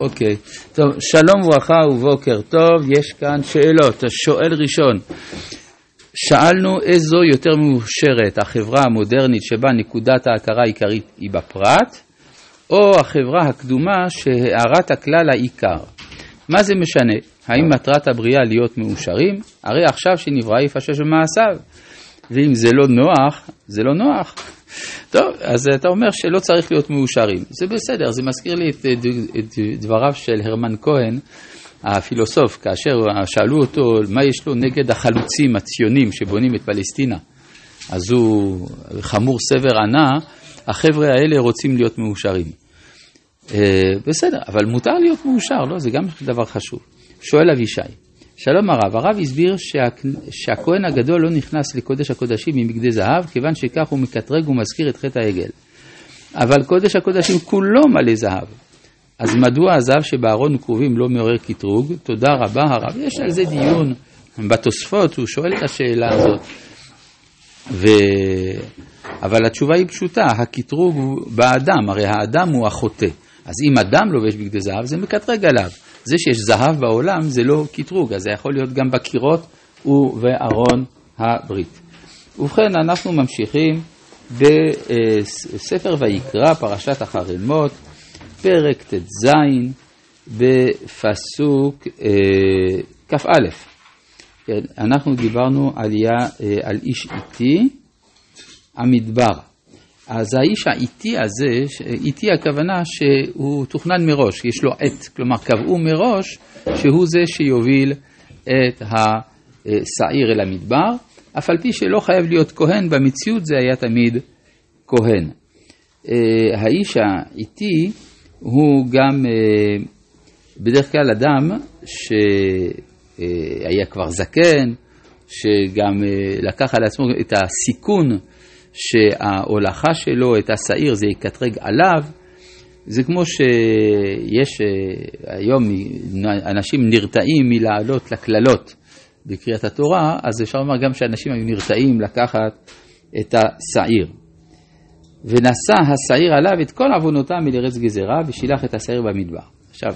אוקיי, טוב, שלום וברכה ובוקר טוב, יש כאן שאלות. השואל ראשון, שאלנו איזו יותר מאושרת, החברה המודרנית שבה נקודת ההכרה העיקרית היא בפרט, או החברה הקדומה שהארת הכלל העיקר. מה זה משנה? האם מטרת הבריאה להיות מאושרים? הרי עכשיו שנברא יפשש במעשיו. ואם זה לא נוח, זה לא נוח. טוב, אז אתה אומר שלא צריך להיות מאושרים. זה בסדר, זה מזכיר לי את, את דבריו של הרמן כהן, הפילוסוף, כאשר שאלו אותו מה יש לו נגד החלוצים הציונים שבונים את פלסטינה. אז הוא חמור סבר ענה, החבר'ה האלה רוצים להיות מאושרים. אה, בסדר, אבל מותר להיות מאושר, לא? זה גם דבר חשוב. שואל אבישי, שלום הרב, הרב הסביר שה... שהכהן הגדול לא נכנס לקודש הקודשים מבגדי זהב, כיוון שכך הוא מקטרג ומזכיר את חטא העגל. אבל קודש הקודשים כולו מלא זהב. אז מדוע הזהב שבארון וכרובים לא מעורר קטרוג? תודה רבה הרב. יש על זה דיון בתוספות, הוא שואל את השאלה הזאת. ו... אבל התשובה היא פשוטה, הקטרוג הוא באדם, הרי האדם הוא החוטא. אז אם אדם לובש בגדי זהב, זה מקטרג עליו. זה שיש זהב בעולם זה לא קטרוג, אז זה יכול להיות גם בקירות ובארון הברית. ובכן, אנחנו ממשיכים בספר ויקרא, פרשת החרמות, פרק ט"ז, בפסוק אה, כ"א. כן, אנחנו דיברנו על, אה, על איש איטי, המדבר. אז האיש האיטי הזה, איטי הכוונה שהוא תוכנן מראש, יש לו עת, כלומר קבעו מראש שהוא זה שיוביל את השעיר אל המדבר, אף על פי שלא חייב להיות כהן, במציאות זה היה תמיד כהן. אה, האיש האיטי הוא גם אה, בדרך כלל אדם שהיה כבר זקן, שגם אה, לקח על עצמו את הסיכון שההולכה שלו, את השעיר, זה יקטרג עליו. זה כמו שיש אה, היום אנשים נרתעים מלעלות לקללות בקריאת התורה, אז אפשר לומר גם שאנשים היו נרתעים לקחת את השעיר. ונשא השעיר עליו את כל עוונותם מלארץ גזירה ושילח את השעיר במדבר. עכשיו,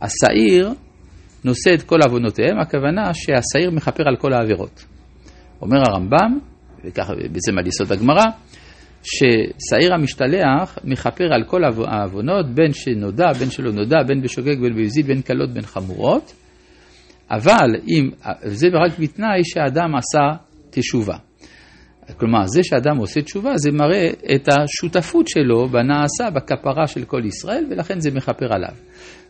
השעיר נושא את כל עוונותיהם, הכוונה שהשעיר מכפר על כל העבירות. אומר הרמב"ם, וככה בעצם על יסוד הגמרא, ששעיר המשתלח מכפר על כל העוונות, בין שנודע, בין שלא נודע, בין בשוגג, בין בזיד, בין קלות, בין חמורות, אבל אם, זה רק בתנאי שהאדם עשה תשובה. כלומר, זה שאדם עושה תשובה, זה מראה את השותפות שלו בנעשה, בכפרה של כל ישראל, ולכן זה מכפר עליו.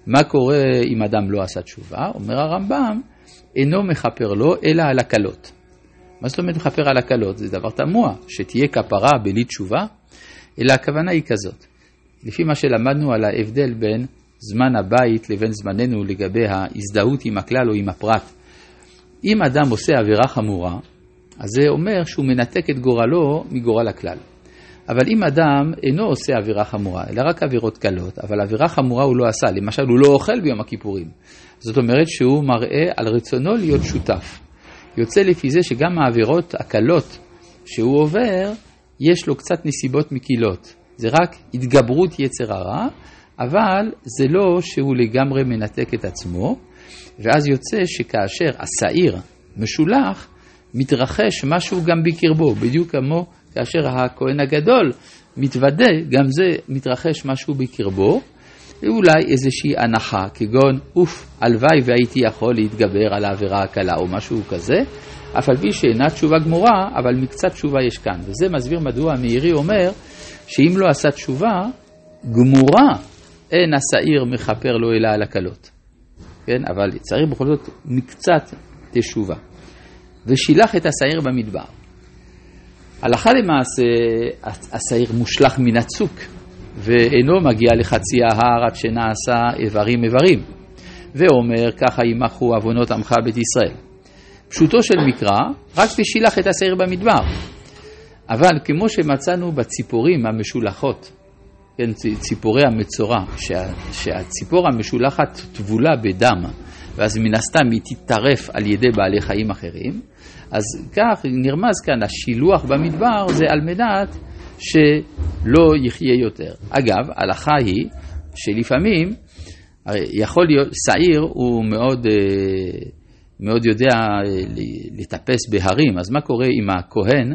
מה קורה אם אדם לא עשה תשובה? אומר הרמב"ם, אינו מכפר לו, אלא על הקלות. מה זאת אומרת מכפר על הקלות? זה דבר תמוה, שתהיה כפרה בלי תשובה, אלא הכוונה היא כזאת. לפי מה שלמדנו על ההבדל בין זמן הבית לבין זמננו לגבי ההזדהות עם הכלל או עם הפרט. אם אדם עושה עבירה חמורה, אז זה אומר שהוא מנתק את גורלו מגורל הכלל. אבל אם אדם אינו עושה עבירה חמורה, אלא רק עבירות קלות, אבל עבירה חמורה הוא לא עשה, למשל הוא לא אוכל ביום הכיפורים, זאת אומרת שהוא מראה על רצונו להיות שותף. יוצא לפי זה שגם העבירות הקלות שהוא עובר, יש לו קצת נסיבות מקילות. זה רק התגברות יצר הרע, אבל זה לא שהוא לגמרי מנתק את עצמו, ואז יוצא שכאשר השעיר משולח, מתרחש משהו גם בקרבו, בדיוק כמו כאשר הכהן הגדול מתוודה, גם זה מתרחש משהו בקרבו, ואולי איזושהי הנחה, כגון, אוף, הלוואי והייתי יכול להתגבר על העבירה הקלה או משהו כזה, אף על פי שאינה תשובה גמורה, אבל מקצת תשובה יש כאן. וזה מסביר מדוע המאירי אומר, שאם לא עשה תשובה, גמורה אין השעיר מכפר לו אלא על הקלות. כן, אבל צריך בכל זאת מקצת תשובה. ושילח את השעיר במדבר. הלכה למעשה, השעיר מושלך מן הצוק. ואינו מגיע לחצי ההר עד שנעשה איברים איברים. ואומר, ככה ימחו עוונות עמך בית ישראל. פשוטו של מקרא, רק בשילח את השעיר במדבר. אבל כמו שמצאנו בציפורים המשולחות, כן, ציפורי המצורע, שה, שהציפור המשולחת טבולה בדם, ואז מן הסתם היא תטרף על ידי בעלי חיים אחרים, אז כך נרמז כאן, השילוח במדבר זה על מנת שלא יחיה יותר. אגב, ההלכה היא שלפעמים הרי יכול להיות, שעיר הוא מאוד, מאוד יודע לטפס בהרים, אז מה קורה אם הכהן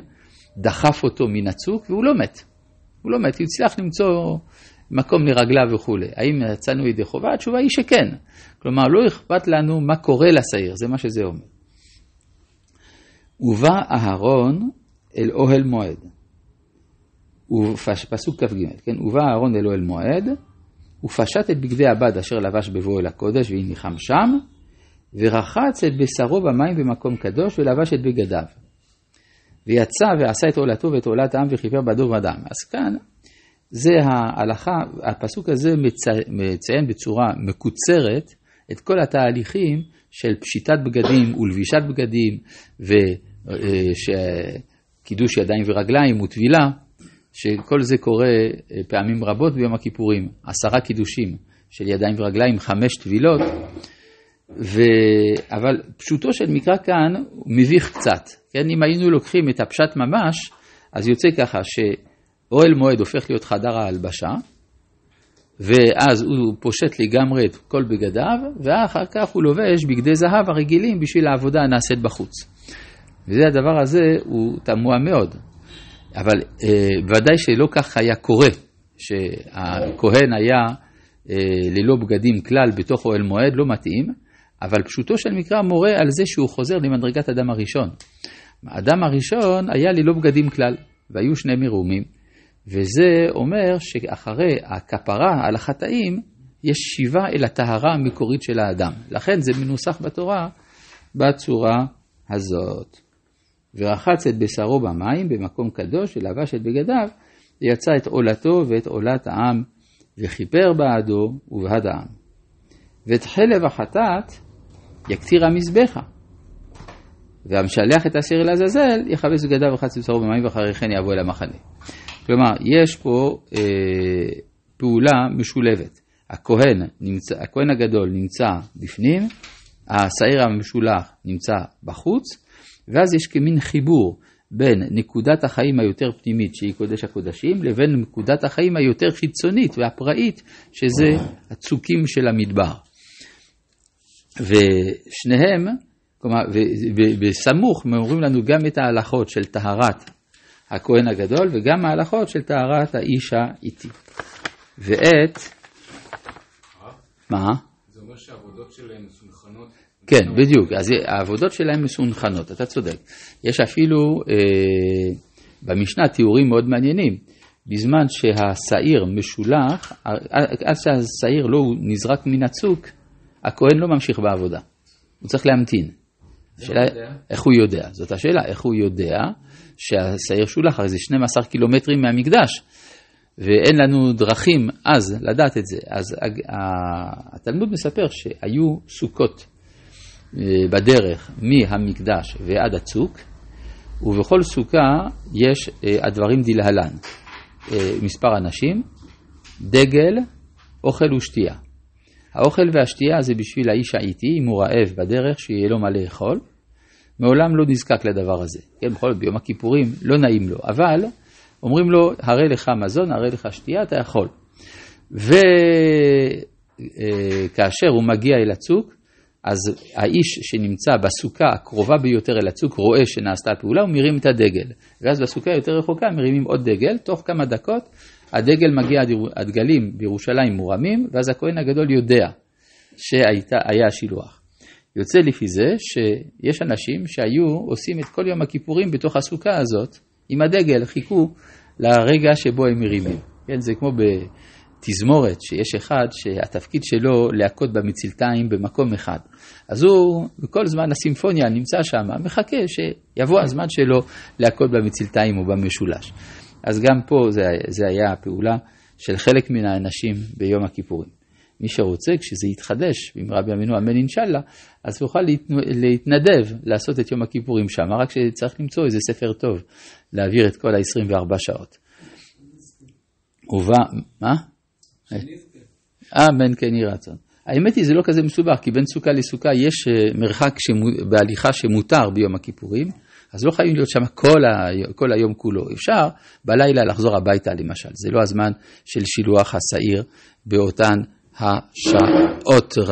דחף אותו מן הצוק והוא לא מת? הוא לא מת, הוא הצליח למצוא מקום לרגליו וכולי. האם יצאנו ידי חובה? התשובה היא שכן. כלומר, לא אכפת לנו מה קורה לשעיר, זה מה שזה אומר. ובא אהרון אל אוהל מועד. פסוק כ"ג, כן? ובא אהרון אל אוהל מועד, ופשט את בגדי הבד אשר לבש בבואו אל הקודש והניחם שם, ורחץ את בשרו במים במקום קדוש ולבש את בגדיו. ויצא ועשה את עולתו ואת עולת העם וכיפר בדור ודם. אז כאן זה ההלכה, הפסוק הזה מציין בצורה מקוצרת את כל התהליכים של פשיטת בגדים ולבישת בגדים וקידוש ידיים ורגליים וטבילה, שכל זה קורה אה, פעמים רבות ביום הכיפורים, עשרה קידושים של ידיים ורגליים, חמש טבילות, ו... אבל פשוטו של מקרא כאן מביך קצת, כן? אם היינו לוקחים את הפשט ממש, אז יוצא ככה שאוהל מועד הופך להיות חדר ההלבשה, ואז הוא פושט לגמרי את כל בגדיו, ואחר כך הוא לובש בגדי זהב הרגילים בשביל העבודה הנעשית בחוץ. וזה הדבר הזה הוא תמוה מאוד. אבל אה, ודאי שלא כך היה קורה, שהכהן היה אה, ללא בגדים כלל בתוך אוהל מועד, לא מתאים, אבל פשוטו של מקרא מורה על זה שהוא חוזר למדרגת אדם הראשון. האדם הראשון היה ללא בגדים כלל, והיו שני מרומים. וזה אומר שאחרי הכפרה על החטאים, יש שיבה אל הטהרה המקורית של האדם. לכן זה מנוסח בתורה בצורה הזאת. ורחץ את בשרו במים במקום קדוש ולבש את בגדיו, ויצא את עולתו ואת עולת העם, וכיפר בעדו ובעד העם. ואת חלב החטאת יקטיר המזבחה. והמשלח את האסיר אל עזאזל, יכבס בגדיו וחץ בשרו במים ואחרי כן יבוא אל המחנה. כלומר, יש פה אה, פעולה משולבת. הכהן, נמצא, הכהן הגדול נמצא בפנים, השעיר המשולח נמצא בחוץ, ואז יש כמין חיבור בין נקודת החיים היותר פנימית, שהיא קודש הקודשים, לבין נקודת החיים היותר חיצונית והפראית, שזה הצוקים של המדבר. ושניהם, כלומר, בסמוך אומרים לנו גם את ההלכות של טהרת הכהן הגדול וגם ההלכות של טהרת האיש האיטי. ואת... מה? זה אומר שהעבודות שלהם מסונכנות. כן, בדיוק. אז העבודות שלהם מסונכנות, אתה צודק. יש אפילו אה, במשנה תיאורים מאוד מעניינים. בזמן שהשעיר משולח, עד שהשעיר לא נזרק מן הצוק, הכהן לא ממשיך בעבודה. הוא צריך להמתין. השאלה, איך הוא יודע? זאת השאלה, איך הוא יודע שהשעיר שולח, הרי זה 12 קילומטרים מהמקדש, ואין לנו דרכים אז לדעת את זה. אז התלמוד מספר שהיו סוכות אה, בדרך מהמקדש ועד הצוק, ובכל סוכה יש אה, הדברים דלהלן. אה, מספר אנשים, דגל, אוכל ושתייה. האוכל והשתייה זה בשביל האיש האיטי, אם הוא רעב בדרך, שיהיה לו מה לאכול. מעולם לא נזקק לדבר הזה. כן, בכל זאת ביום הכיפורים לא נעים לו, אבל אומרים לו, הרי לך מזון, הרי לך שתייה, אתה יכול. וכאשר אה, הוא מגיע אל הצוק, אז האיש שנמצא בסוכה הקרובה ביותר אל הצוק רואה שנעשתה הפעולה, הוא מרים את הדגל. ואז בסוכה יותר רחוקה מרימים עוד דגל, תוך כמה דקות הדגל מגיע, הדגלים בירושלים מורמים, ואז הכהן הגדול יודע שהיה השילוח. יוצא לפי זה שיש אנשים שהיו עושים את כל יום הכיפורים בתוך הסוכה הזאת, עם הדגל, חיכו לרגע שבו הם מרימים. כן, זה כמו בתזמורת, שיש אחד שהתפקיד שלו להכות במצלתיים במקום אחד. אז הוא, בכל זמן הסימפוניה נמצא שם, מחכה שיבוא הזמן שלו להכות במצלתיים או במשולש. אז גם פה זה, זה היה הפעולה של חלק מן האנשים ביום הכיפורים. מי שרוצה, כשזה יתחדש, אם רבי אמינו אמן אינשאללה, אז הוא יוכל להתנדב לעשות את יום הכיפורים שם, רק שצריך למצוא איזה ספר טוב, להעביר את כל ה-24 שעות. ובא, מה? אמן כן יהי רצון. האמת היא, זה לא כזה מסובך, כי בין סוכה לסוכה יש אה, מרחק שמו, בהליכה שמותר ביום הכיפורים, אז לא חייבים להיות שם כל, ה, כל היום כולו. אפשר בלילה לחזור הביתה למשל, זה לא הזמן של שילוח השעיר באותן השעות.